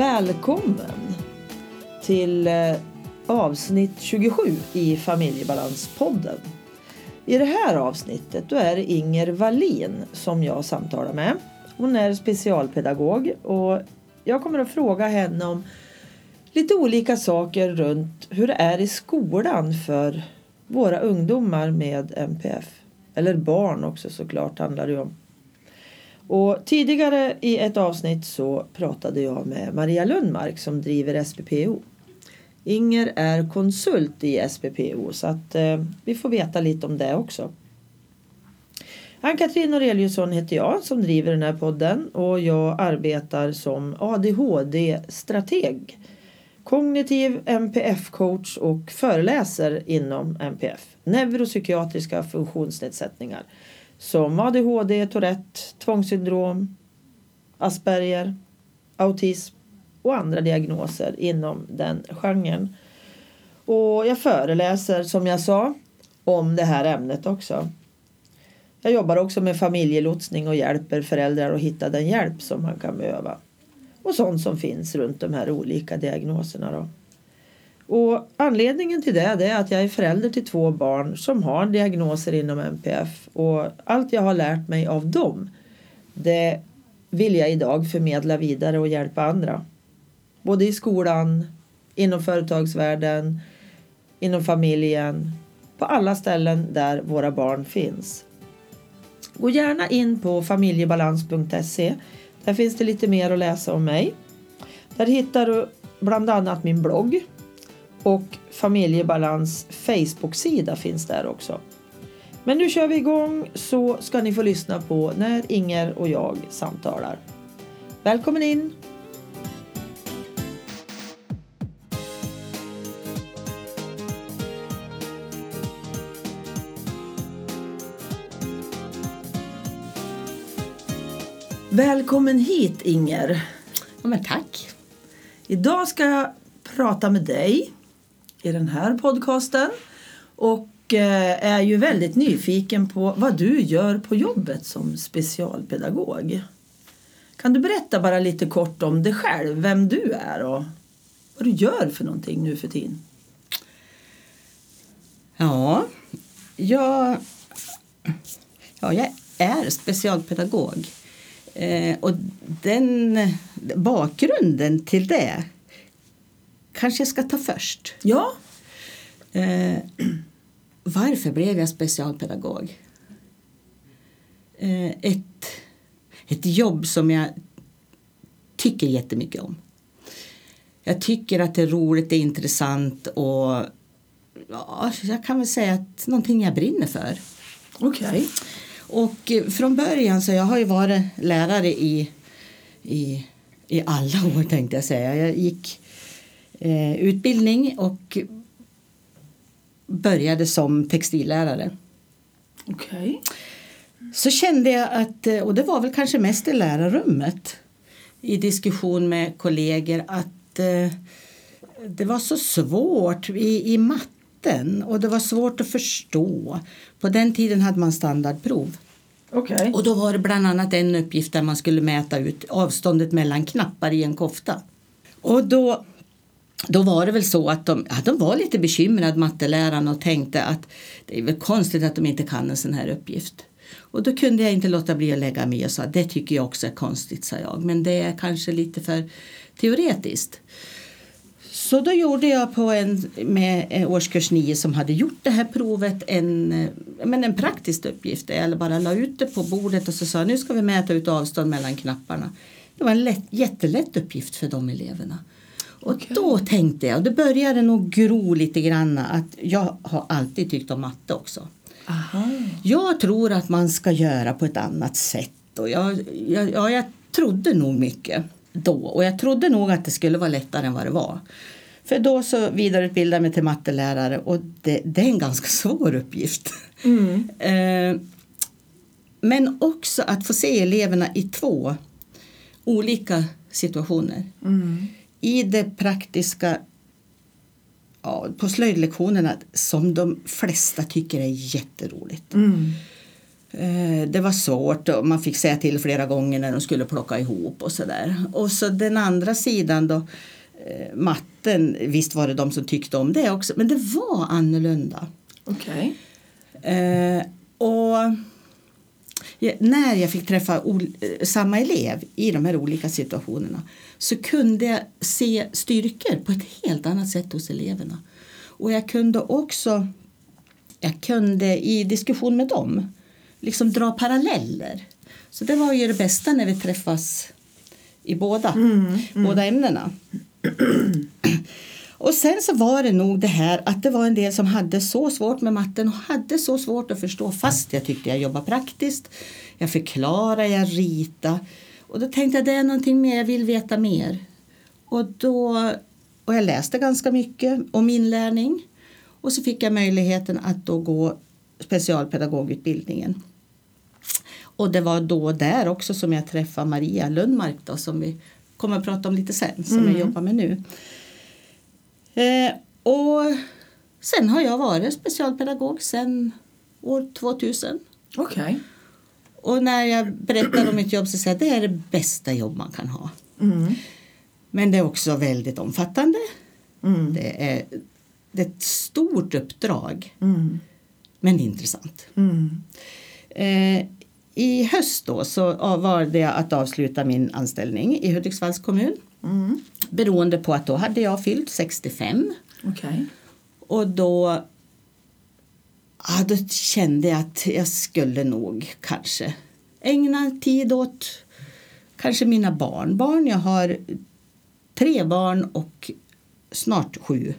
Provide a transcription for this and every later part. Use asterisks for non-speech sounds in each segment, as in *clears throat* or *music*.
Välkommen till eh, avsnitt 27 i Familjebalanspodden. I det här avsnittet då är det Inger Wallin som jag samtalar med. Hon är specialpedagog och jag kommer att fråga henne om lite olika saker runt hur det är i skolan för våra ungdomar med MPF. Eller barn också såklart handlar det om. Och tidigare i ett avsnitt så pratade jag med Maria Lundmark som driver SPPO. Inger är konsult i SPPO så att eh, vi får veta lite om det också. Ann-Katrin Aureliusson heter jag som driver den här podden och jag arbetar som ADHD-strateg, kognitiv MPF-coach och föreläser inom MPF, neuropsykiatriska funktionsnedsättningar som ADHD, Tourette, tvångssyndrom, Asperger, autism och andra diagnoser inom den genren. Och jag föreläser som jag sa om det här ämnet också. Jag jobbar också med familjelotsning och hjälper föräldrar att hitta den hjälp som man kan behöva. Och sånt som finns runt de här olika diagnoserna. Då. Och anledningen till det, är att jag är förälder till två barn som har diagnoser inom MPF och allt jag har lärt mig av dem det vill jag idag förmedla vidare och hjälpa andra. Både i skolan, inom företagsvärlden, inom familjen, på alla ställen där våra barn finns. Gå gärna in på familjebalans.se. Där finns det lite mer att läsa om mig. Där hittar du bland annat min blogg och Familjebalans Facebook-sida finns där också. Men nu kör vi igång så ska ni få lyssna på när Inger och jag samtalar. Välkommen in! Välkommen hit Inger! Ja, men tack! Idag ska jag prata med dig i den här podcasten och eh, är ju väldigt nyfiken på vad du gör på jobbet som specialpedagog. Kan du berätta bara lite kort om dig själv, vem du är och vad du gör för någonting nu för tiden? Ja, jag, ja, jag är specialpedagog. Eh, och den bakgrunden till det kanske jag ska ta först. Ja. Eh, *clears throat* varför blev jag specialpedagog? Eh, ett, ett jobb som jag tycker jättemycket om. Jag tycker att det är roligt, det är intressant och ja, jag kan väl säga att någonting jag brinner för. Okej. Okay. Och från början så jag har ju varit lärare i, i, i alla år tänkte jag säga. Jag gick eh, utbildning och började som textillärare. Okej. Okay. Så kände jag att, eh, och det var väl kanske mest i lärarrummet i diskussion med kollegor att eh, det var så svårt i, i matten och det var svårt att förstå. På den tiden hade man standardprov. Okay. Och då var det bland annat en uppgift där man skulle mäta ut avståndet mellan knappar i en kofta. Och då då var det väl så att de, ja, de var lite bekymrade, mattelärarna, och tänkte att det är väl konstigt att de inte kan en sån här uppgift. Och då kunde jag inte låta bli att lägga mig och sa det tycker jag också är konstigt, sa jag. Men det är kanske lite för teoretiskt. Så då gjorde jag på en, med eh, årskurs 9 som hade gjort det här provet en, eh, men en praktisk uppgift. Jag bara la ut det på bordet och så sa nu ska vi mäta ut avstånd mellan knapparna. Det var en lätt, jättelätt uppgift för de eleverna. Och okay. då tänkte jag, det började nog gro lite grann att jag har alltid tyckt om matte också. Aha. Jag tror att man ska göra på ett annat sätt och jag, jag, ja, jag trodde nog mycket då och jag trodde nog att det skulle vara lättare än vad det var. För då så vidareutbildade jag mig till mattelärare och det, det är en ganska *laughs* svår uppgift. Mm. *laughs* eh, men också att få se eleverna i två olika situationer. Mm i det praktiska ja, på slöjdlektionerna som de flesta tycker är jätteroligt. Mm. Eh, Det var svårt och man fick säga till flera gånger när de skulle plocka ihop och sådär. Och så den andra sidan då, eh, matten, visst var det de som tyckte om det också, men det var annorlunda. Okej. Eh, och ja, när jag fick träffa eh, samma elev i de här olika situationerna så kunde jag se styrkor på ett helt annat sätt hos eleverna. Och jag kunde också, jag kunde i diskussion med dem, liksom dra paralleller. Så det var ju det bästa när vi träffas i båda, båda ämnena. Och sen så var det nog det här att det var en del som hade så svårt med matten och hade så svårt att förstå fast jag tyckte jag jobbade praktiskt. Jag förklarade, jag ritade. Och då tänkte jag det är någonting mer, jag vill veta mer. Och, då, och jag läste ganska mycket om inlärning. Och så fick jag möjligheten att då gå specialpedagogutbildningen. Och det var då där också som jag träffade Maria Lundmark då, som vi kommer att prata om lite sen, som jag jobbar med nu. Eh, och sen har jag varit specialpedagog sen år 2000. Okej. Och när jag berättar om mitt jobb så säger jag att det är det bästa jobb man kan ha. Mm. Men det är också väldigt omfattande. Mm. Det, är, det är ett stort uppdrag, Mm. men intressant. Mm. Eh, I höst då så valde jag att avsluta min anställning i Hudiksvalls kommun. Mm. Beroende på att då hade jag fyllt 65 Okej. och då, ja, då kände jag att jag skulle nog kanske ägna tid åt kanske mina barnbarn. Jag har tre barn och snart sju,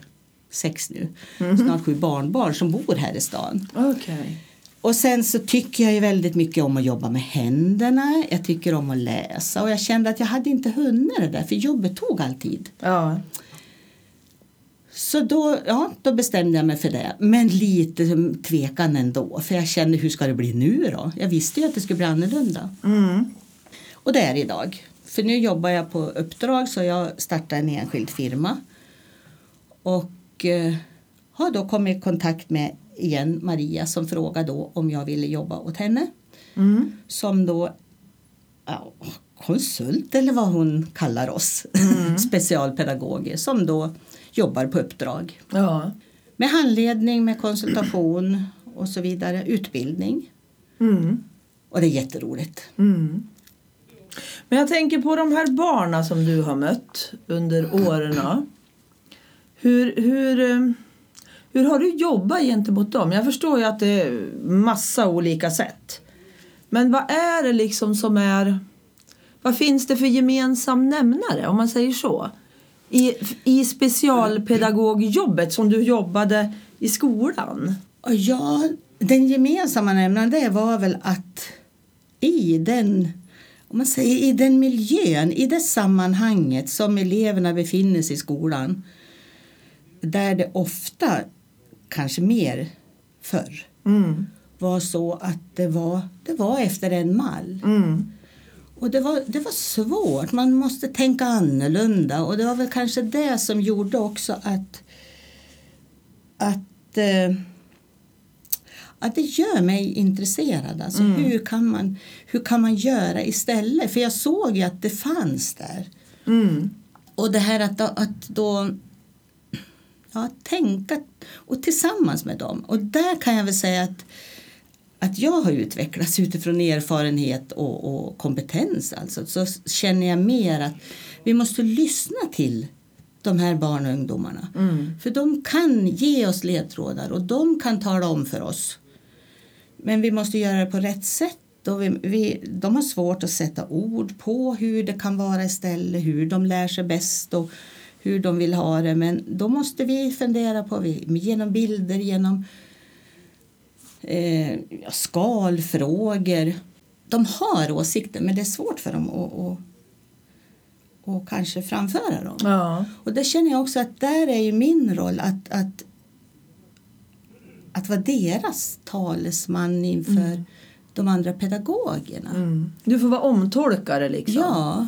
sex nu, snart sju barnbarn som bor här i stan. Okej. Och sen så tycker jag ju väldigt mycket om att jobba med händerna. Jag tycker om att läsa och jag kände att jag hade inte hunnit det där för jobbet tog all tid. Ja. Så då, ja, då bestämde jag mig för det. Men lite tvekan ändå. För jag kände, hur ska det bli nu då? Jag visste ju att det skulle bli annorlunda. Mm. Och det är det idag. För nu jobbar jag på uppdrag så jag startar en enskild firma. Och eh, har då kommit i kontakt med igen Maria som frågade då om jag ville jobba åt henne. Mm. Som då ja, konsult eller vad hon kallar oss. *laughs* Specialpedagoger som då jobbar på uppdrag. Ja. Med handledning, med konsultation och så vidare. Utbildning. Mm. Och det är jätteroligt. Mm. Men jag tänker på de här barnen som du har mött under åren. Hur, hur, eh, hur har du jobbat gentemot dem? Jag förstår ju att det är massa olika sätt. Men vad är det liksom som är... Vad finns det för gemensam nämnare om man säger så? I, i specialpedagogjobbet som du jobbade i skolan? Ja, den gemensamma nämnaren det var väl att i den, om man säger, i den miljön, i det sammanhanget som eleverna befinner sig i skolan där det ofta, kanske mer förr, Mm. var så att det var, det var efter en mall. Mm. Och det var, det var svårt, man måste tänka annorlunda och det var väl kanske det som gjorde också att, att, eh, att det gör mig intresserad. Alltså hur, kan man, hur kan man göra istället? För jag såg ju att det fanns där. Mm. Och det här att, att då ja, tänka och tillsammans med dem. Och där kan jag väl säga att, att jag har utvecklats *laughs* utifrån erfarenhet och, och kompetens. Alltså. Så känner jag mer att vi måste lyssna till de här barn och ungdomarna. Mm. För de kan ge oss ledtrådar och de kan tala om för oss. Men vi måste göra det på rätt sätt. Och vi, vi, de har svårt att sätta ord på hur det kan vara istället, hur de lär sig bäst och hur de vill ha det. Men då måste vi fundera på, genom bilder, genom eh, skalfrågor. De har åsikter men det är svårt för dem att, att, att kanske framföra dem. Ja. Och det känner jag också att där är ju min roll att, att, att vara deras talesman inför de andra pedagogerna. Mm. Du får vara omtolkare liksom. Ja.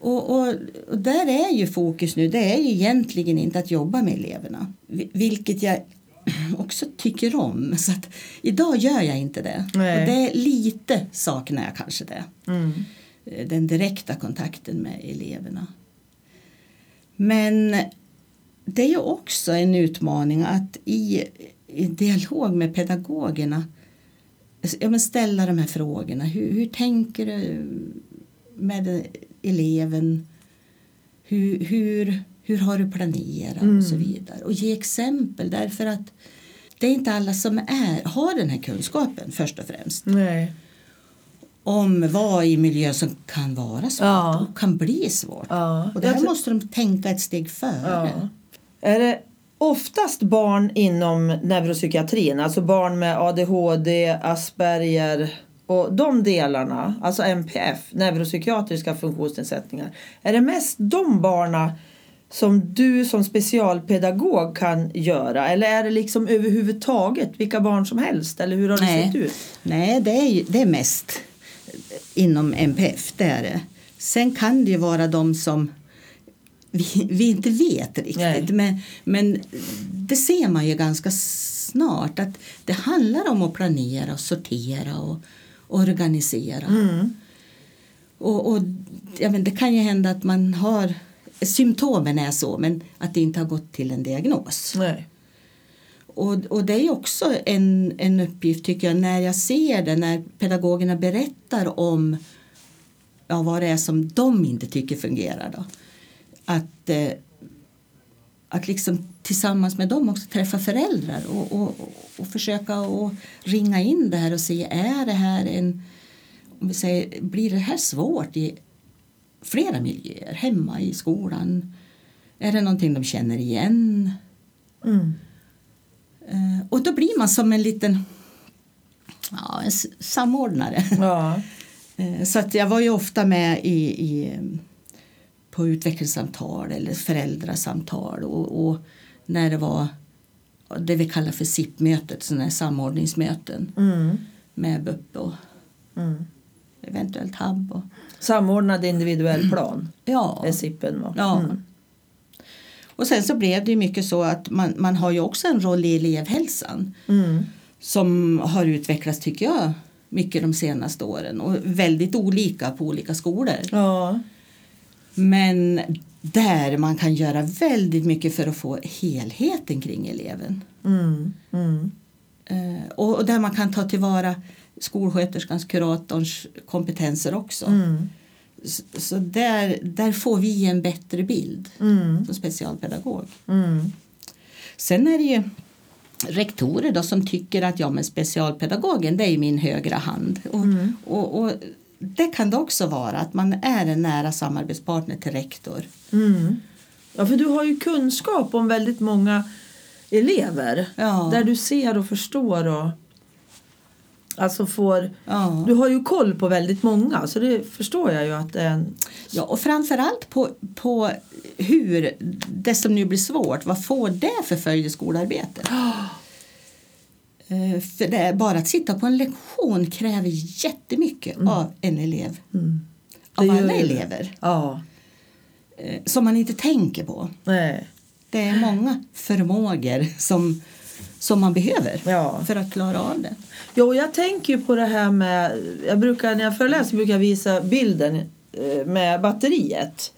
Och, och, och där är ju fokus nu, det är ju egentligen inte att jobba med eleverna. Vi- Vilket jag *clears throat* också tycker om. Så att idag gör jag inte det. Nej. Och det är lite saknar jag kanske det. Mm. Eh, Den direkta kontakten med eleverna. Men det är ju också en utmaning att i, i dialog med pedagogerna ja, men ställa de här frågorna. Hur, hur tänker du med eleven? Hur, hur, hur har du planerat och så vidare. Och ge exempel därför att det är inte alla som är, har den här kunskapen först och främst Nej. om vad i miljö som kan vara svårt Ja. och kan bli svårt. Ja. Och det här måste de tänka ett steg före. Ja. Är det oftast barn inom neuropsykiatrin, alltså barn med ADHD, Asperger och de delarna, alltså NPF, neuropsykiatriska funktionsnedsättningar. Är det mest de barna som du som specialpedagog kan göra eller är det liksom överhuvudtaget vilka barn som helst eller hur har det Nej. sett ut? Nej, det är, det är mest inom MPF. Det är det. Sen kan det ju vara de som vi, vi inte vet riktigt. Nej. Men, men det ser man ju ganska snart att det handlar om att planera och sortera och organisera. Mm. Och, och, ja, men det kan ju hända att man har symptomen är så men att det inte har gått till en diagnos. Nej. Och, och det är också en, en uppgift tycker jag när jag ser det, när pedagogerna berättar om ja, vad det är som de inte tycker fungerar. Då. Att, eh, att liksom tillsammans med dem också träffa föräldrar och, och, och försöka att ringa in det här och se är det här en om vi säger, blir det här svårt i flera miljöer, hemma i skolan? Är det någonting de känner igen? Mm. Eh, Och då blir man som en liten ja, en samordnare. Ja. *laughs* Eh, Så att jag var ju ofta med i, i, på utvecklingssamtal eller föräldrasamtal och, och när det var det vi kallar för SIP-mötet, sådana här samordningsmöten Mm. med BUP och Mm. eventuellt HAB. Och, Samordnad individuell plan ja. är SIPen. va? Ja. Mm. Och sen så blev det ju mycket så att man, man har ju också en roll i elevhälsan. Mm. som har utvecklats tycker jag mycket de senaste åren och väldigt olika på olika skolor. Ja. Men där man kan göra väldigt mycket för att få helheten kring eleven. Mm. Mm. Eh, och, där man kan ta tillvara skolsköterskans, kuratorns kompetenser också. Mm. Så, så där, där får vi en bättre bild Mm. som specialpedagog. Mm. Sen är det ju rektorer då som tycker att ja, men specialpedagogen det är min högra hand. Och, Mm. och, och det kan det också vara att man är en nära samarbetspartner till rektor. Mm. Ja, för du har ju kunskap om väldigt många elever. Ja. Där du ser och förstår och alltså får... Ja. Du har ju koll på väldigt många så det förstår jag ju att det är en... Ja, och framförallt på, på hur det som nu blir svårt, vad får det för följd i skolarbetet? *gasps* Eh, För det bara att sitta på en lektion kräver jättemycket av en elev. Mm. Av alla elever. Ja. eh, Som man inte tänker på. Nej. Det är många förmågor som, som man behöver Ja. för att klara av det. Jo, jag tänker ju på det här med... Jag brukar, när jag föreläser brukar jag visa bilden eh, med batteriet.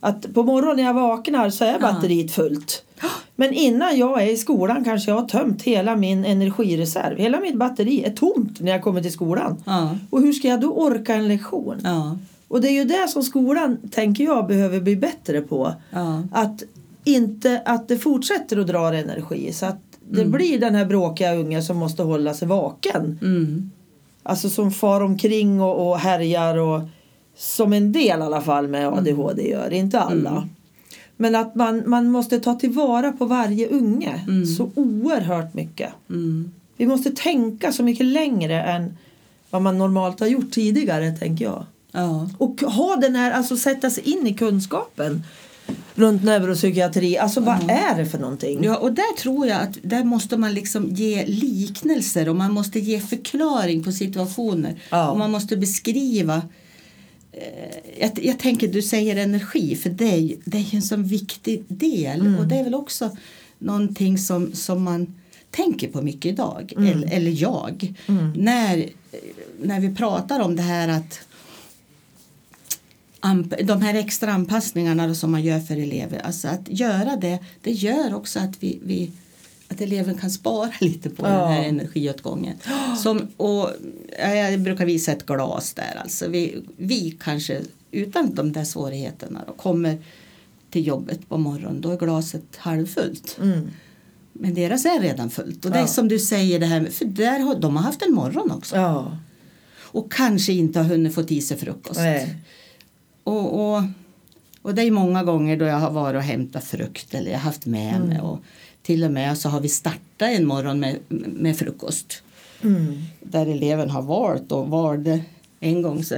Att på morgonen när jag vaknar så är batteriet fullt. Men innan jag är i skolan kanske jag har tömt hela min energireserv. Hela mitt batteri är tomt när jag kommer till skolan. Ja, Och hur ska jag då orka en lektion? ja, Och det är ju det som skolan, tänker jag, behöver bli bättre på. ja, Att, inte, att det fortsätter att dra energi. Så att det Mm. blir den här bråkiga ungen som måste hålla sig vaken. mm, Alltså som far omkring och, och härjar och som en del i alla fall med ADHD gör, inte alla. Mm. Men att man, man måste ta tillvara på varje unge Mm. så oerhört mycket. mm. Vi måste tänka så mycket längre än vad man normalt har gjort tidigare tänker jag. ja, Och ha den här, alltså sätta sig in i kunskapen runt neuropsykiatri. Alltså vad är det för någonting? Ja, och där tror jag att där måste man liksom ge liknelser och man måste ge förklaring på situationer. Ja. Och man måste beskriva. Eh, jag, jag tänker, du säger energi, för det är, ju- det är en sån viktig del. Mm. Och det är väl också någonting som, som man tänker på mycket idag, eller, eller jag. När, när vi pratar om det här att de här extra anpassningarna som man gör för elever, alltså att göra det, det gör också att vi, vi att eleven kan spara *laughs* lite på Ja. den här energiåtgången. Som, och, ja, jag brukar visa ett glas där. Alltså vi, vi kanske utan de där svårigheterna då, kommer till jobbet på morgonen. Då är glaset halvfullt. Mm. Men deras är redan fullt. Och det är Ja. som du säger, det här, för där har, de har haft en morgon också. Ja. Och kanske inte har hunnit få i sig frukost. Och, och, och det är många gånger då jag har varit och hämtat frukt eller jag har haft med mig. Och till och med så har vi startat en morgon med, med frukost. Mm. Där eleven har valt och valde en gång så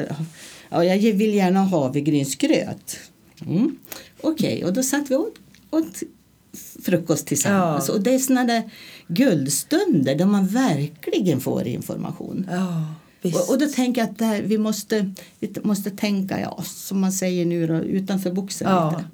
ja, jag vill gärna ha havregrynsgröt. Mm. Okej, och då satt vi åt, åt frukost tillsammans. Ja. Och det är såna där guldstunder där man verkligen får information. Ja. Och, och då tänker jag att här, vi, måste, vi måste tänka, ja, som man säger nu, då, utanför boxen Ja. lite.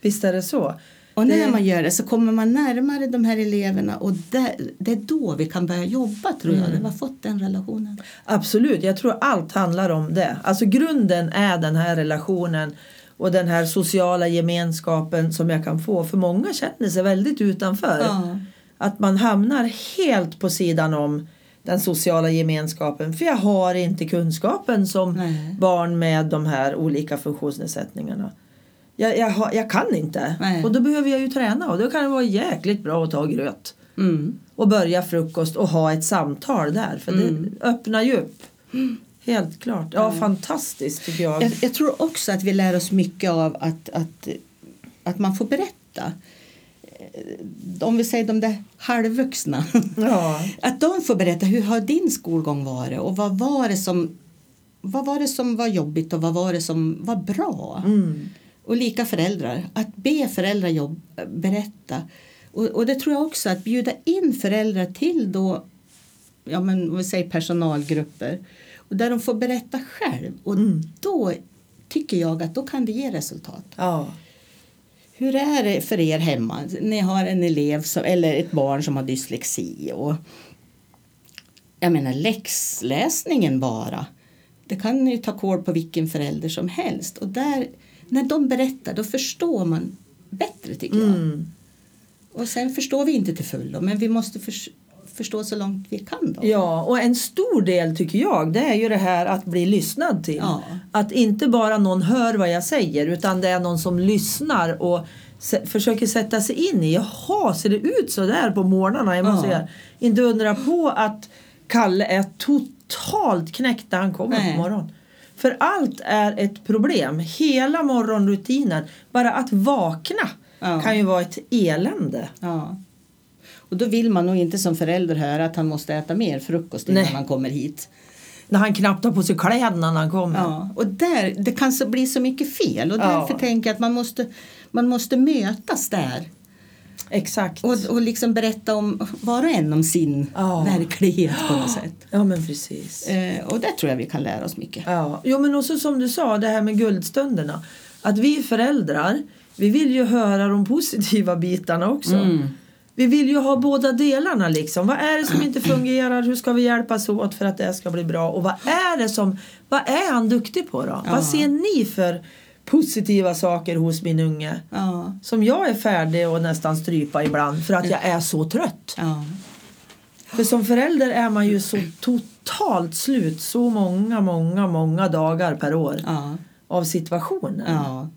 Visst är det så. Och när Det- man gör det så kommer man närmare de här eleverna och det, det är då vi kan börja jobba tror jag, när vi har fått den relationen. Absolut, jag tror allt handlar om det. Alltså grunden är den här relationen och den här sociala gemenskapen som jag kan få. För många känner sig väldigt utanför. Ja. Att man hamnar helt på sidan om den sociala gemenskapen. För jag har inte kunskapen som Nej. barn med de här olika funktionsnedsättningarna. Jag, jag, jag kan inte. Nej. Och då behöver jag ju träna och då kan det vara jäkligt bra att ta gröt. Mm. Och börja frukost och ha ett samtal där. För Mm. det öppnar ju upp. Helt klart. Ja, fantastiskt tycker jag. Jag, jag tror också att vi lär oss mycket av att, att, att man får berätta. Eh, Om vi säger de där halvvuxna. Ja. *laughs* Att de får berätta hur har din skolgång varit och vad var det som, vad var, det som var jobbigt och vad var det som var bra. Mm. Och lika föräldrar, att be föräldrar jobb, berätta. Och, och det tror jag också, att bjuda in föräldrar till då, ja men vi säger personalgrupper. Och där de får berätta själv. Och då tycker jag att då kan det ge resultat. Ja. Hur är det för er hemma? Ni har en elev som, eller ett barn som har dyslexi. Och jag menar läxläsningen bara. Det kan ju ta kål på vilken förälder som helst. Och där, när de berättar då förstår man bättre tycker jag. Mm. Och sen förstår vi inte till fullo men vi måste förs- förstå så långt vi kan då. ja, och en stor del tycker jag det är ju det här att bli lyssnad till. Ja. Att inte bara någon hör vad jag säger utan det är någon som lyssnar och försöker sätta sig in i. Jaha, ser det ut så där på morgnarna? Jag måste Ja. säga. Inte undra på att Kalle är totalt knäckt när han kommer Nej. på morgonen. För allt är ett problem. Hela morgonrutinen. Bara att vakna Ja. kan ju vara ett elände. Ja. Och då vill man nog inte som förälder höra att han måste äta mer frukost innan Nej. han kommer hit. När han knappt har på sig kläderna när han kommer. Ja, och där, det kan så bli så mycket fel och Ja. därför tänker jag att man måste, man måste mötas där Exakt. och, och liksom berätta om var och en om sin Ja. verklighet på något *gasps* sätt. Ja men precis. Eh, och där tror jag vi kan lära oss mycket. Ja. Jo men också som du sa det här med guldstunderna. Att vi föräldrar vi vill ju höra de positiva bitarna också. Mm. Vi vill ju ha båda delarna liksom. Vad är det som inte *clears throat* fungerar? Hur ska vi hjälpas åt för att det ska bli bra? Och vad är det som, vad är han duktig på då? Ja. Vad ser ni för positiva saker hos min unge? Ja, Som jag är färdig och nästan strypa ibland för att jag är så trött. ja, För som förälder är man ju så totalt slut så många, många, många dagar per år ja, av situationen. ja.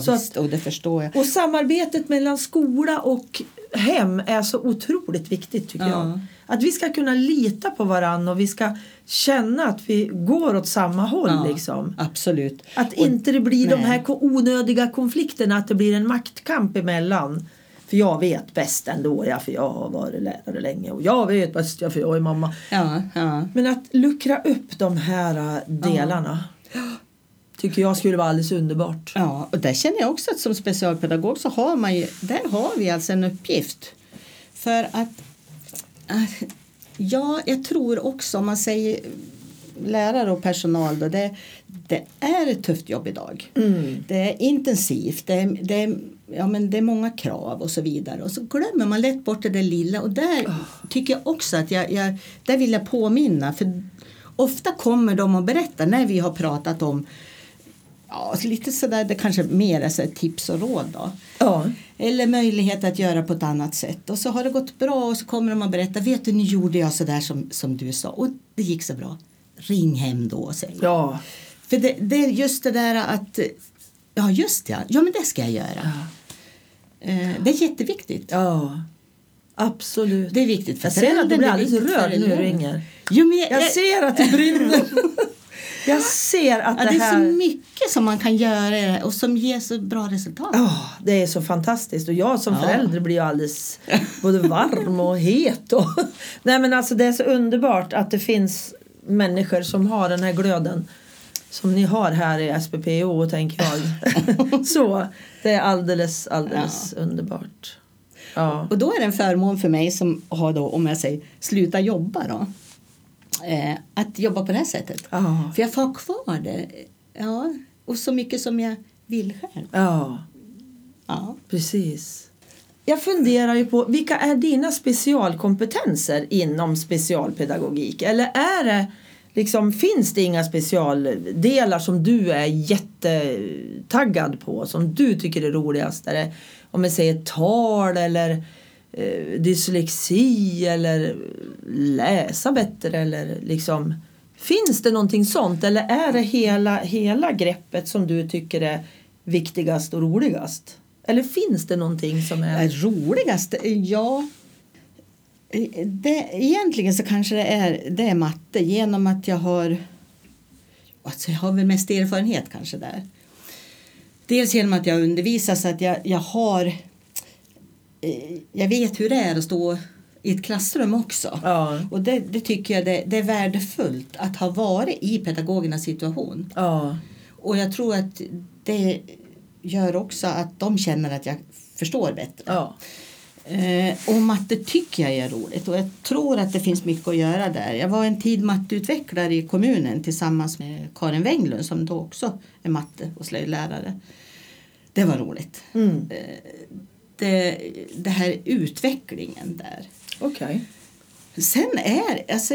Så visst, och det förstår jag. Och samarbetet mellan skola och hem är så otroligt viktigt tycker Ja. jag. Att vi ska kunna lita på varandra och vi ska känna att vi går åt samma håll. Ja, Liksom. Absolut. Att Och- inte det blir de nej. här ko- onödiga konflikterna, att det blir en maktkamp emellan. För jag vet bäst ändå, ja, för jag har varit lärare länge och jag vet bäst, ja, för jag är mamma. Ja, ja. Men att luckra upp de här äh, delarna tycker jag skulle vara alldeles underbart. Ja, och där känner jag också att som specialpedagog så har man ju, där har vi alltså en uppgift. För att, att ja, jag tror också om man säger lärare och personal då, det, det är ett tufft jobb idag. Mm. Det är intensivt, det är, det, är, ja, men det är många krav och så vidare. Och så glömmer man lätt bort det där lilla. Och där tycker jag också att jag, jag, där vill jag påminna. För ofta kommer de och berättar när vi har pratat om Ja, lite sådär, det kanske mer är så här tips och råd då. Ja. Eller möjlighet att göra på ett annat sätt. Och så har det gått bra och så kommer de och berättar. Vet du, nu gjorde jag sådär som, som du sa och det gick så bra. Ring hem då och säg. Ja. För det, det är just det där att, ja just ja, ja men det ska jag göra. Eh, det är jätteviktigt. Ja. Absolut. Det är viktigt för jag ser att du föräldern, blir alldeles röd nu eleven. ringer. Jo, men jag, Jag jag, ser att det brinner. *laughs* Jag ser att ja, det det är så här... mycket som man kan göra och som ger så bra resultat. Ja, det är så fantastiskt och jag som Ja. förälder blir ju alldeles både varm och het. Och... Nej men alltså det är så underbart att det finns människor som har den här glöden som ni har här i SPPO tänker jag. *laughs* så det är alldeles, alldeles underbart. Ja. Och då är det en förmån för mig som har då, om jag säger sluta jobba då. Eh, att jobba på det här sättet. Ja. För jag får ha kvar det. Ja, och så mycket som jag vill själv. ja, Ja. precis. Jag funderar ju på vilka är dina specialkompetenser inom specialpedagogik? Eller är det liksom, finns det inga specialdelar som du är jättetaggad på som du tycker är roligast? Är det, om jag säger tal eller eh, dyslexi eller läsa bättre eller liksom Finns det någonting sånt eller är det hela, hela greppet som du tycker är viktigast och roligast? Eller finns det någonting som är... Eh, roligast? Eh, ja. Eh, det, egentligen så kanske det är, det är matte genom att jag har alltså jag har väl mest erfarenhet kanske där. Dels genom att jag undervisar så att jag, jag har eh, jag vet hur det är att stå i ett klassrum också. Ja, Och det, det tycker jag det, det är värdefullt att ha varit i pedagogernas situation. ja, Och jag tror att det gör också att de känner att jag förstår bättre. ja. Eh, och matte tycker jag är roligt och jag tror att det finns mycket att göra där. Jag var en tid matteutvecklare i kommunen tillsammans med Karin Wenglund som då också är matte och slöjdlärare. Det var roligt. Mm. Det, det här utvecklingen där. Okej. Sen är, alltså,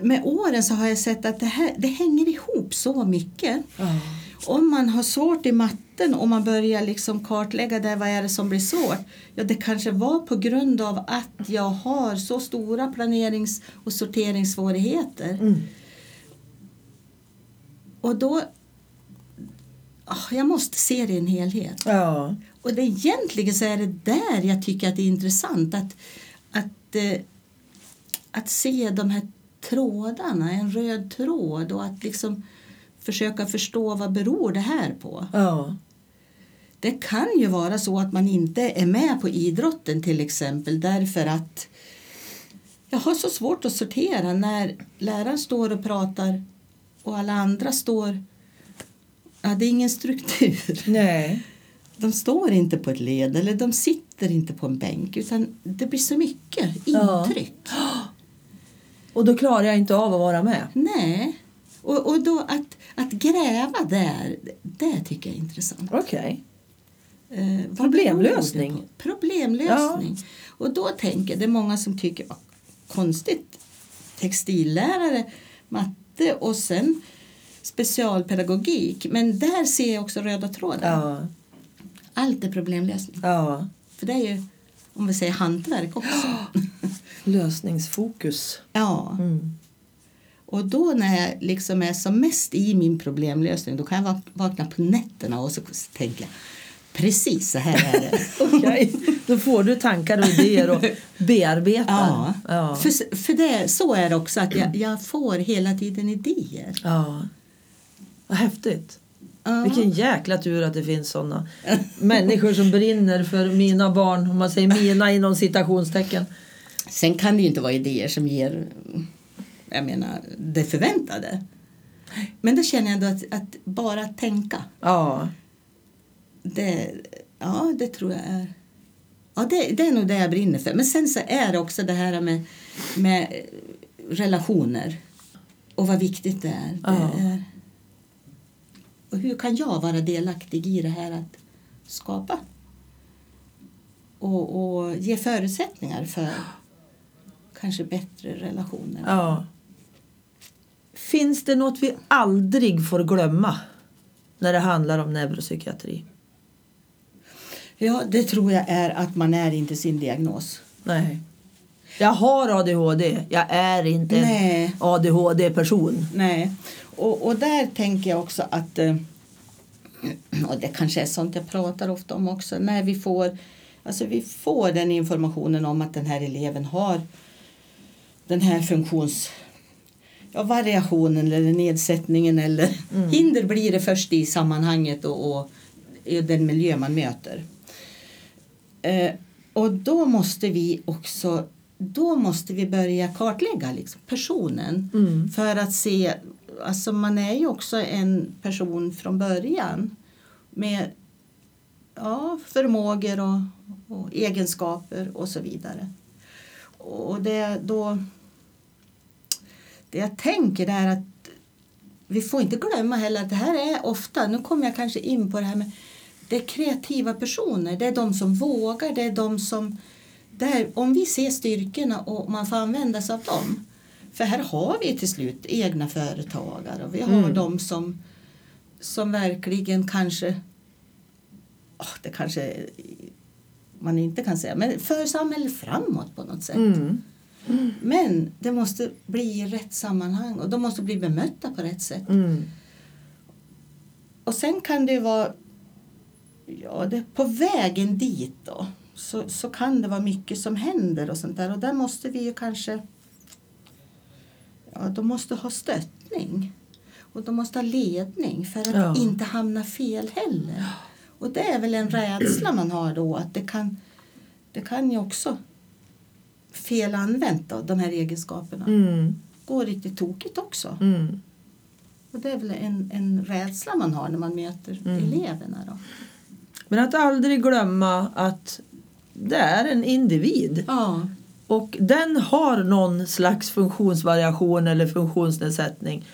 med åren så har jag sett att det, här, det hänger ihop så mycket. Ja. Om man har svårt i matten och man börjar liksom kartlägga det, vad är det som blir svårt? Ja, det kanske var på grund av att jag har så stora planerings och sorteringssvårigheter. Mm. Och då... ah, jag måste se det i en helhet. Ja. Och det, egentligen så är det där jag tycker att det är intressant att, att, eh, att se de här trådarna, en röd tråd och att liksom försöka förstå vad beror det här på. Ja. Det kan ju vara så att man inte är med på idrotten till exempel därför att jag har så svårt att sortera när läraren står och pratar och alla andra står... Ja, det är ingen struktur. Nej. De står inte på ett led eller de sitter inte på en bänk utan det blir så mycket Ja. intryck. Och då klarar jag inte av att vara med. Nej. Och, och då att, att gräva där, det tycker jag är intressant. Okej. Eh, vad Problemlösning. Problemlösning. Och då tänker det är många som tycker vad konstigt. Textillärare, matte och sen specialpedagogik. Men där ser jag också röda tråden. Ja. Allt är problemlösning. Ja. För det är ju, om vi säger hantverk också. *gasps* Lösningsfokus. ja. Mm. Och då när jag liksom är som mest i min problemlösning då kan jag vak- vakna på nätterna och så tänker jag precis så här är det. *laughs* Okej. Då får du tankar och idéer och *laughs* bearbetar. Ja, Ja. För, för det, så är det också att jag, jag får hela tiden idéer. ja. Vad häftigt. Ja. Vilken jäkla tur att det finns såna människor som brinner för mina barn. Om man säger mina inom citationstecken. Sen kan det ju inte vara idéer som ger jag menar, det förväntade. Men då känner jag ändå att, att bara tänka, Ja. det, ja, det tror jag är... Ja, det, det är nog det jag brinner för. Men sen så är det också det här med, med relationer. och vad viktigt det är. Ja. Det är. Och hur kan jag vara delaktig i det här att skapa och, och ge förutsättningar för kanske bättre relationer. Ja. Finns det något vi aldrig får glömma när det handlar om neuropsykiatri? Ja, det tror jag är att man är inte sin diagnos. Nej. Jag har ADHD. Jag är inte Nej. en ADHD-person. Nej, och, och där tänker jag också att eh, *clears throat* och det kanske är sånt jag pratar ofta om också när vi får alltså vi får den informationen om att den här eleven har den här funktions ja, variationen eller nedsättningen eller hinder blir det först i sammanhanget och, och i den miljö man möter. Eh, och då måste vi också då måste vi börja kartlägga liksom, personen Mm. för att se, alltså man är ju också en person från början med ja, förmågor och, och egenskaper och så vidare. Och det då det jag tänker är att vi får inte glömma heller att det här är ofta, nu kommer jag kanske in på det här med det är kreativa personer, det är de som vågar, det är de som där, om vi ser styrkorna och man får använda sig av dem. För här har vi till slut egna företagare och vi har Mm. de som, som verkligen kanske, åh, det kanske man inte kan säga, men för samhället framåt på något sätt. Mm. Men det måste bli i rätt sammanhang och de måste bli bemötta på rätt sätt. Mm. Och sen kan det vara, ja, det, på vägen dit då så, så kan det vara mycket som händer och sånt där och där måste vi ju kanske, ja, de måste ha stöttning och de måste ha ledning för att Ja. inte hamna fel heller. Och det är väl en rädsla man har då att det kan, det kan ju också fel använt då, de här egenskaperna. Mm. Gå riktigt tokigt också. Mm. Och det är väl en, en rädsla man har när man möter Mm. eleverna då. Men att aldrig glömma att det är en individ. Ja. Och den har någon slags funktionsvariation eller funktionsnedsättning.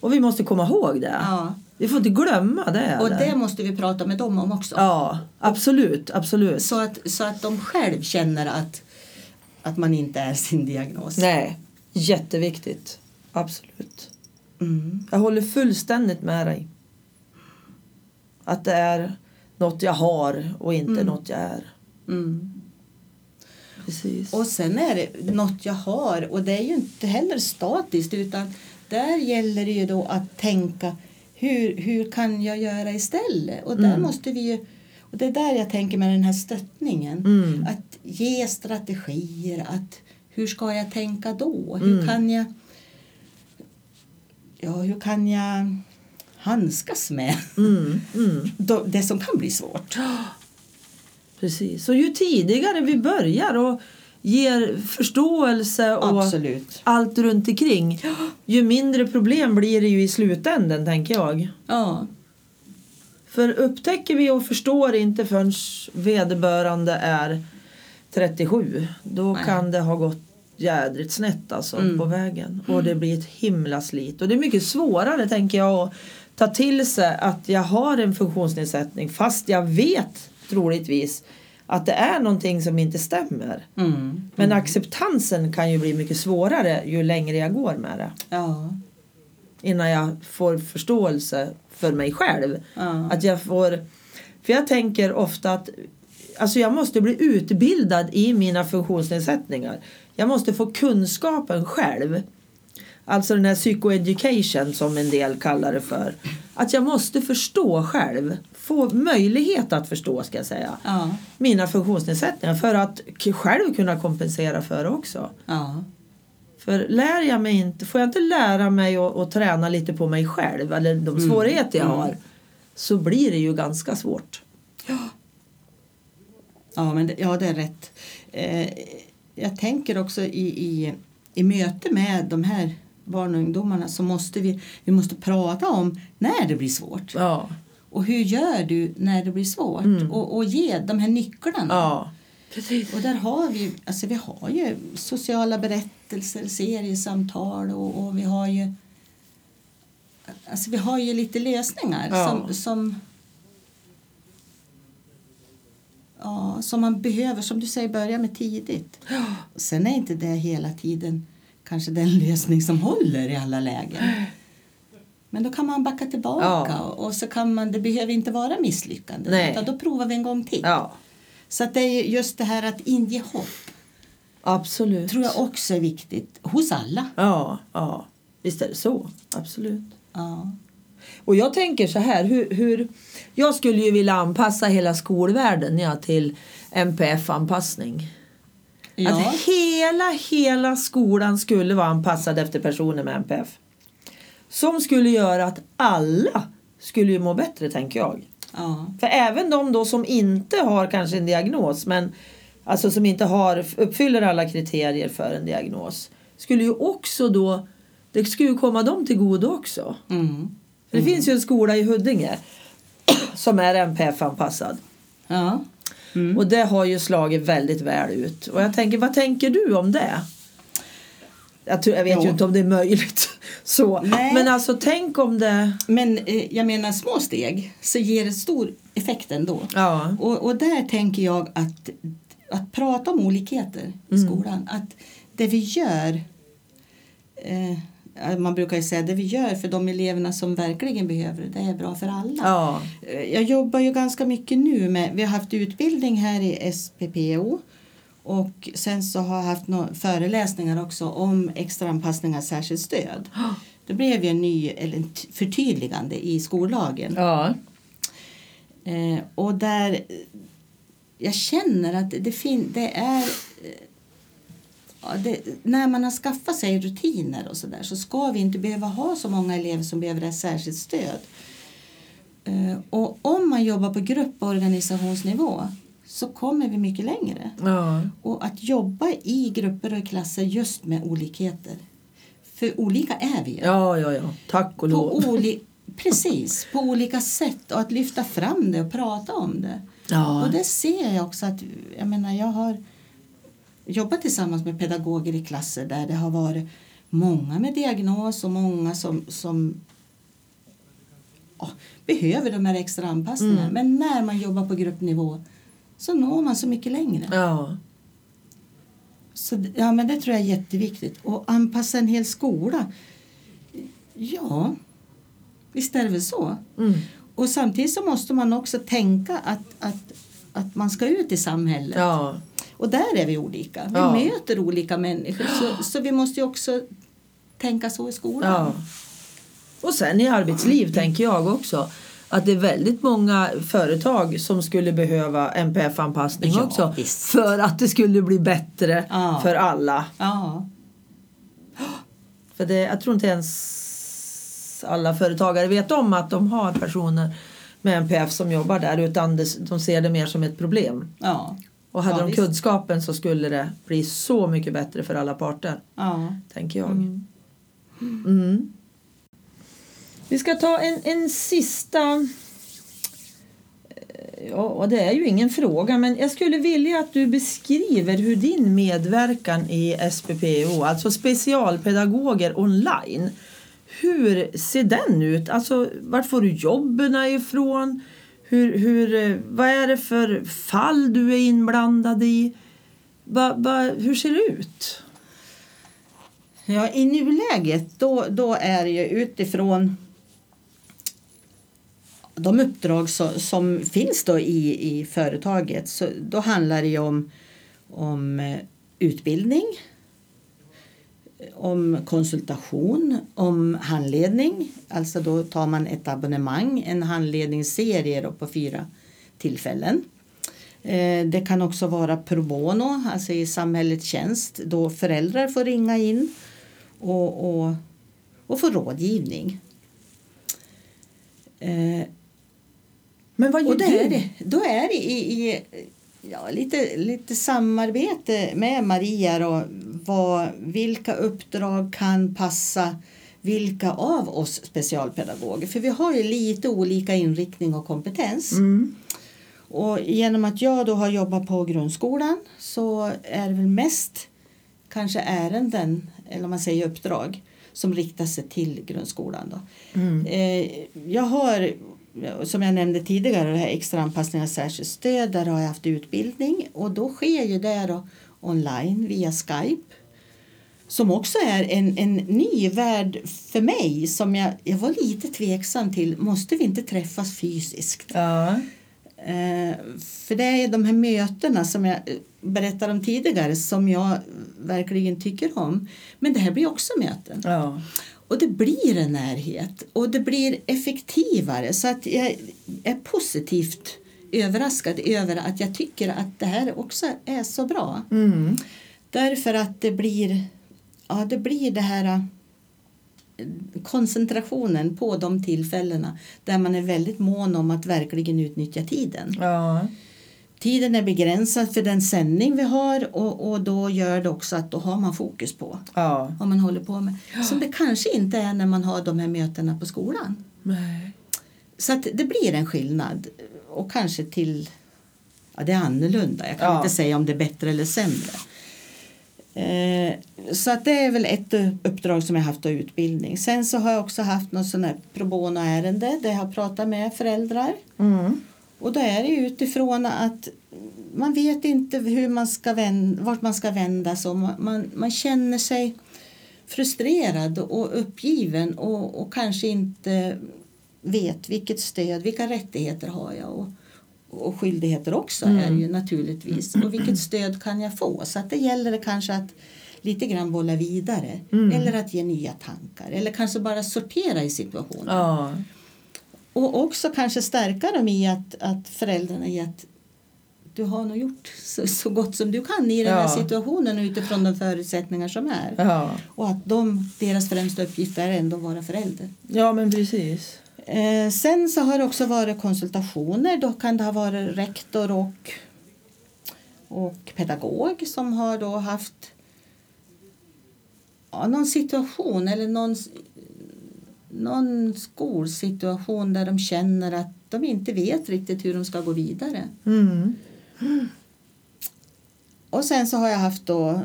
Och vi måste komma ihåg det. ja. Vi får inte glömma det. Och det måste vi prata med dem om också. Ja, absolut. absolut. Så, att, så att de själv känner att, att man inte är sin diagnos. Nej, jätteviktigt. Absolut. Mm. Jag håller fullständigt med dig. Att det är något jag har och inte Mm. något jag är. Mm. Precis. Och sen är det något jag har och det är ju inte heller statiskt utan där gäller det ju då att tänka hur, hur kan jag göra istället? Och där Mm. måste vi ju och det är där jag tänker med den här stöttningen. Mm. Att ge strategier. Att hur ska jag tänka då? Hur Mm. kan jag Ja, hur kan jag handskas med Mm, mm. *laughs* det som kan bli svårt? Precis. Och ju tidigare vi börjar och ger förståelse och Absolut. allt runt omkring ju mindre problem blir det ju i slutänden tänker jag. Ja. För upptäcker vi och förstår inte förrän vederbörande är 37 då Nej. kan det ha gått jädrigt snett alltså Mm. på vägen och det blir ett himla slit och det är mycket svårare tänker jag att ta till sig att jag har en funktionsnedsättning fast jag vet troligtvis att det är någonting som inte stämmer. Mm. Men acceptansen kan ju bli mycket svårare ju längre jag går med det. Ja. Innan jag får förståelse för mig själv. Ja. Att jag får... För jag tänker ofta att alltså jag måste bli utbildad i mina funktionsnedsättningar. Jag måste få kunskapen själv. Alltså den här psychoeducation som en del kallar det för. Att jag måste förstå själv. Få möjlighet att förstå ska jag säga. Ja. Mina funktionsnedsättningar för att själv kunna kompensera för det också. Ja. För lär jag mig inte, får jag inte lära mig att, träna lite på mig själv eller de Mm. svårigheter jag Mm. har så blir det ju ganska svårt. Ja, men det, ja, det är rätt. Eh, jag tänker också i, i, i möte med de här barn och ungdomarna så måste vi, vi måste prata om när det blir svårt. Ja, Och hur gör du när det blir svårt? Mm. Och, och ge de här nycklarna. ja. precis. Och där har vi, alltså vi har ju sociala berättelser, seriesamtal och, och vi har ju alltså vi har ju lite lösningar Ja. som, som Ja, som man behöver, som du säger, börja med tidigt. Sen är inte det hela tiden kanske den lösning som håller i alla lägen. Men då kan man backa tillbaka Ja. och, så kan man, det behöver inte vara misslyckande. Nej. Utan då provar vi en gång till. Ja, Så att det är ju just det här att inge hopp absolut. tror jag också är viktigt hos alla. Ja, ja. Visst är det så. Absolut. Ja. Och jag tänker så här, hur, hur, jag skulle ju vilja anpassa hela skolvärlden ja, till MPF-anpassning. Ja. Att hela, hela skolan skulle vara anpassad efter personer med MPF. Som skulle göra att alla skulle ju må bättre, tänker jag. ja. För även de då som inte har kanske en diagnos, men alltså som inte har, uppfyller alla kriterier för en diagnos, skulle ju också då, det skulle ju komma dem till godo också. Mm. För det finns ju en skola i Huddinge *clears throat* som är NPF-anpassad. ja. Mm. Och det har ju slagit väldigt väl ut. Och jag tänker, vad tänker du om det? Jag, tror, jag vet ju Jo. inte om det är möjligt. *laughs* Så. Nej. Men alltså tänk om det... Men eh, jag menar små steg så ger det stor effekt ändå. Ja. Och, och där tänker jag att, att prata om olikheter i Mm. skolan. Att det vi gör eh, man brukar ju säga det vi gör för de eleverna som verkligen behöver det, det är bra för alla. Ja. Eh, Jag jobbar ju ganska mycket nu med, vi har haft utbildning här i SPPO och sen så har jag haft några föreläsningar också om extra anpassningar särskilt stöd. *gasps* Det blev ju en ny, eller förtydligande i skollagen. Ja. Eh, och där jag känner att det, fin- det är eh, ja, det, när man har skaffat sig rutiner och så där så ska vi inte behöva ha så många elever som behöver ett särskilt stöd. Eh, och om man jobbar på grupp och organisationsnivå så kommer vi mycket längre. Ja. Och att jobba i grupper och klasser just med olikheter. För olika är vi ju. Ja, ja, ja. Tack och På lov. oli- Precis, på olika sätt och att lyfta fram det och prata om det. Ja. Och det ser jag också att, jag menar jag har jobbat tillsammans med pedagoger i klasser där det har varit många med diagnos och många som, som ja, behöver de här extra anpassningarna. Mm. Men när man jobbar på gruppnivå så når man så mycket längre. Ja. Så, ja, men det tror jag är jätteviktigt. Och anpassa en hel skola. Ja, visst är det väl så. Mm. Och samtidigt så måste man också tänka att, att, att man ska ut i samhället. Ja. Och där är vi olika. Vi Ja. möter olika människor. Så, så vi måste också tänka så i skolan. Ja. Och sen i arbetsliv tänker jag också att det är väldigt många företag som skulle behöva NPF-anpassning Ja, också. visst. För att det skulle bli bättre Ja. för alla. Ja. För det, jag tror inte ens alla företagare vet om att de har personer med NPF som jobbar där utan det, de ser det mer som ett problem. ja. Och hade Ja, de kunskapen så skulle det bli så mycket bättre för alla parter, ja. tänker jag. Mm. Mm. Vi ska ta en, en sista... Eh, ja, och det är ju ingen fråga, men jag skulle vilja att du beskriver hur din medverkan i SPPO, alltså specialpedagoger online, hur ser den ut? Alltså, vart får du jobben ifrån? Hur, hur, eh, vad är det för fall du är inblandad i? Va, va, hur ser det ut? Ja, i nuläget då, då är det ju utifrån de uppdrag så, som finns då i, i företaget. Så då handlar det ju om, om eh, utbildning, om konsultation, om handledning. Alltså då tar man ett abonnemang, en handledningsserie då på fyra tillfällen. Eh, det kan också vara pro bono, alltså i samhällets tjänst, då föräldrar får ringa in och, och, och få rådgivning. Eh, men vad gör och då du? är det, då är det i, i ja, lite, lite samarbete med Maria och vad, vilka uppdrag kan passa vilka av oss specialpedagoger. För vi har ju lite olika inriktning och kompetens. Mm. Och genom att jag då har jobbat på grundskolan så är det väl mest kanske ärenden, eller man säger uppdrag, som riktar sig till grundskolan. Då. Mm. Eh, jag har, som jag nämnde tidigare, det här extra anpassning av särskilt stöd. Där har jag haft utbildning och då sker ju det då online via Skype. Som också är en, en ny värld för mig som jag, jag var lite tveksam till. Måste vi inte träffas fysiskt? Ja. Eh, för det är de här mötena som jag berättade om tidigare som jag verkligen tycker om. Men det här blir också möten. Ja. Och det blir en närhet och det blir effektivare så att jag är positivt överraskad över att jag tycker att det här också är så bra. Mm. Därför att det blir, ja, det blir det här eh, koncentrationen på de tillfällena där man är väldigt mån om att verkligen utnyttja tiden. Ja. Tiden är begränsad för den sändning vi har och, och då gör det också att då har man fokus på Ja. vad man håller på med. Som det kanske inte är när man har de här mötena på skolan. Nej. Så att det blir en skillnad och kanske till ja, det är annorlunda. Jag kan Ja. inte säga om det är bättre eller sämre. Eh, så att det är väl ett uppdrag som jag haft av utbildning. Sen så har jag också haft något sån här pro bono-ärende där jag har pratat med föräldrar. Mm. Och då är det utifrån att man vet inte hur man ska vända, vart man ska vända sig. Man, man, man känner sig frustrerad och uppgiven och, och kanske inte vet vilket stöd, vilka rättigheter har jag och, och skyldigheter också är ju naturligtvis. Och vilket stöd kan jag få? Så att det gäller det kanske att lite grann bolla vidare eller att ge nya tankar eller kanske bara sortera i situationen. Ja. Och också kanske stärka dem i att, att föräldrarna i att du har nog gjort så, så gott som du kan i den Ja. här situationen utifrån de förutsättningar som är. Ja. Och att de, deras främsta uppgift är ändå att vara förälder. ja, men precis. Eh, sen så har det också varit konsultationer. Då kan det ha varit rektor och, och pedagog som har då haft ja, någon situation eller någon, någon skolsituation där de känner att de inte vet riktigt hur de ska gå vidare. Mm. Och sen så har jag haft då eh,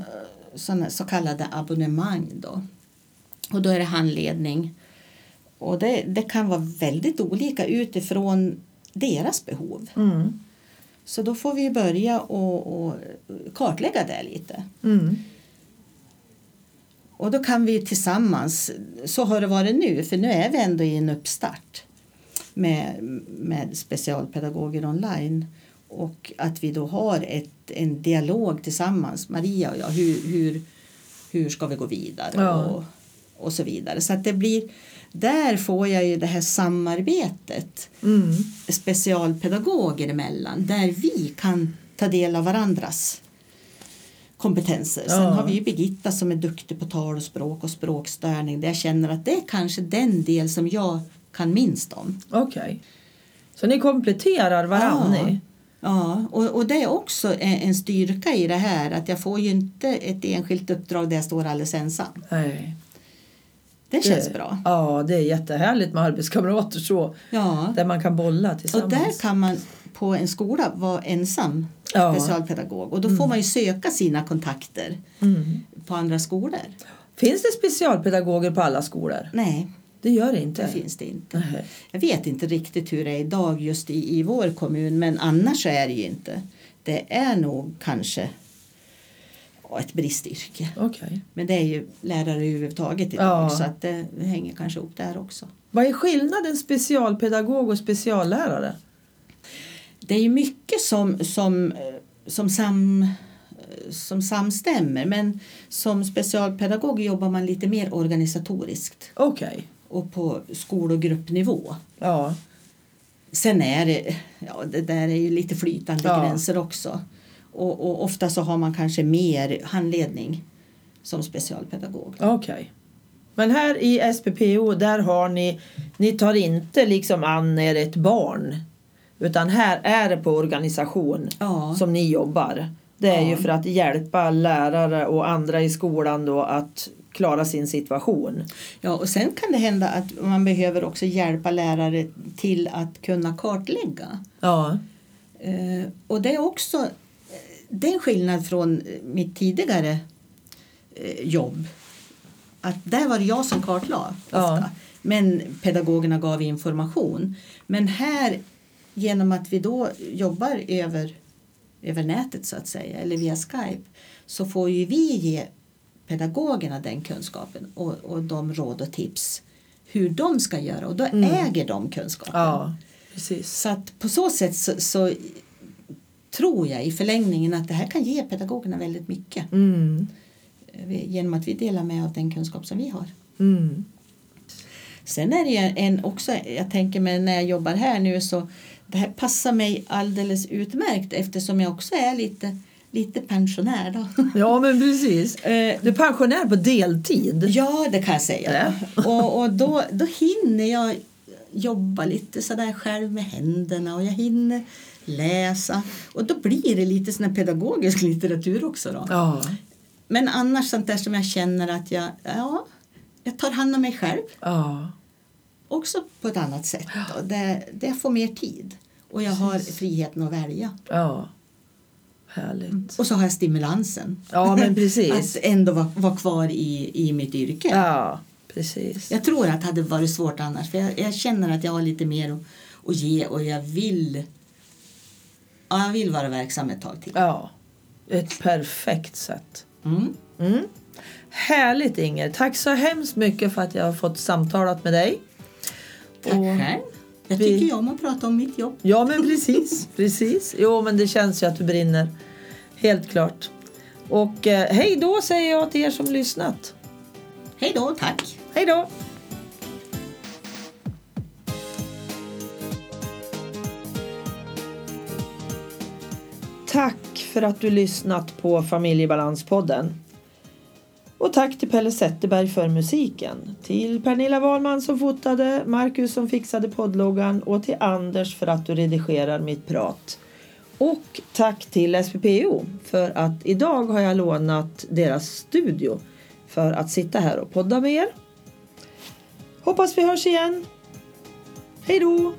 såna, så kallade abonnemang då. Och då är det handledning. Och det, det kan vara väldigt olika utifrån deras behov. Mm. Så då får vi börja och, och kartlägga det lite. Mm. Och då kan vi tillsammans, så har det varit nu, för nu är vi ändå i en uppstart med, med specialpedagoger online. Och att vi då har ett, en dialog tillsammans, Maria och jag, hur, hur, hur ska vi gå vidare Ja. och, och så vidare. Så att det blir, där får jag ju det här samarbetet Mm. specialpedagoger emellan där vi kan ta del av varandras kompetenser. Sen Ja. har vi ju Birgitta som är duktig på tal och språk och språkstörning där jag känner att det är kanske den del som jag kan minst om. Okej. Så ni kompletterar varann Ja. Ja, och, och det är också en, en styrka i det här att jag får ju inte ett enskilt uppdrag där jag står alldeles ensam. Nej. Det känns Det- bra. Ja, det är jättehärligt med arbetskamrater så. Ja. Där man kan bolla Och tillsammans. där kan man på en skola vara ensam Ja. Mm. specialpedagog och då får man ju söka sina kontakter på andra skolor. Finns det specialpedagoger på alla skolor? Nej, Det gör det inte? det finns det inte. Nej. Jag vet inte riktigt hur det är idag just i, i vår kommun men annars är det ju inte. Det är nog kanske ett bristyrke. Okej. Men det är ju lärare överhuvudtaget idag Ja. så att det hänger kanske ihop där också. Vad är skillnaden specialpedagog och speciallärare? Det är ju mycket som, som, som, sam, som samstämmer men som specialpedagog jobbar man lite mer organisatoriskt Okej. och på skol och gruppnivå. Ja. Sen är det, ja, det där är ju lite flytande Ja. gränser också. Och, och ofta så har man kanske mer handledning som specialpedagog. Okej. Men här i SPPO där har ni, ni tar inte liksom an er ett barn. Utan här är det på organisation Ja. som ni jobbar. Det är Ja. ju för att hjälpa lärare och andra i skolan då att klara sin situation. Ja, och sen kan det hända att man behöver också hjälpa lärare till att kunna kartlägga. Ja. Eh, och det är också det är en skillnad från mitt tidigare eh, jobb. att där var det jag som kartlade ofta. Ja. Men pedagogerna gav information. Men här, genom att vi då jobbar över, över nätet så att säga, eller via Skype, så får ju vi ge pedagogerna den kunskapen och, och de råd och tips hur de ska göra och då äger de kunskapen. Ja, precis. Så att på så sätt så, så tror jag i förlängningen att det här kan ge pedagogerna väldigt mycket Mm. genom att vi delar med av den kunskap som vi har. Mm. Sen är det en också, jag tänker mig när jag jobbar här nu så det här passar mig alldeles utmärkt eftersom jag också är lite, lite pensionär då. *laughs* Ja, men precis. Eh, Du är pensionär på deltid. Ja, det kan jag säga. *laughs* Och, och då, då hinner jag jobba lite sådär själv med händerna och jag hinner läsa. Och då blir det lite sån pedagogisk litteratur också. Då. Ja. Men annars sånt där som jag känner att jag, ja, jag tar hand om mig själv Ja. också på ett annat sätt. Då, där jag får mer tid och jag har friheten att välja. Ja. Härligt. Och så har jag stimulansen. Ja, men *laughs* precis. att ändå vara, vara kvar i, i mitt yrke. Ja, precis. Jag tror att det hade varit svårt annars. För jag, jag känner att jag har lite mer att, att ge och jag vill, ja, jag vill vara verksam ett tag till. Ja. Ett perfekt sätt. Mm. Mm. Härligt Inger. Tack så hemskt mycket för att jag har fått samtalat med dig. Tack Och själv. Jag vi- tycker ju om att prata om mitt jobb. Ja men precis, *laughs* precis. Jo men det känns ju att du brinner. Helt klart. Och eh, hej då säger jag till er som lyssnat. Hej då, tack! Hej då! Tack för att du lyssnat på Familjebalanspodden. Och tack till Pelle Zetterberg för musiken. Till Pernilla Wahlman som fotade, Marcus som fixade poddloggan och till Anders för att du redigerar mitt prat. Och tack till SPPO för att idag har jag lånat deras studio för att sitta här och podda med er. Hoppas vi hörs igen. Hej då!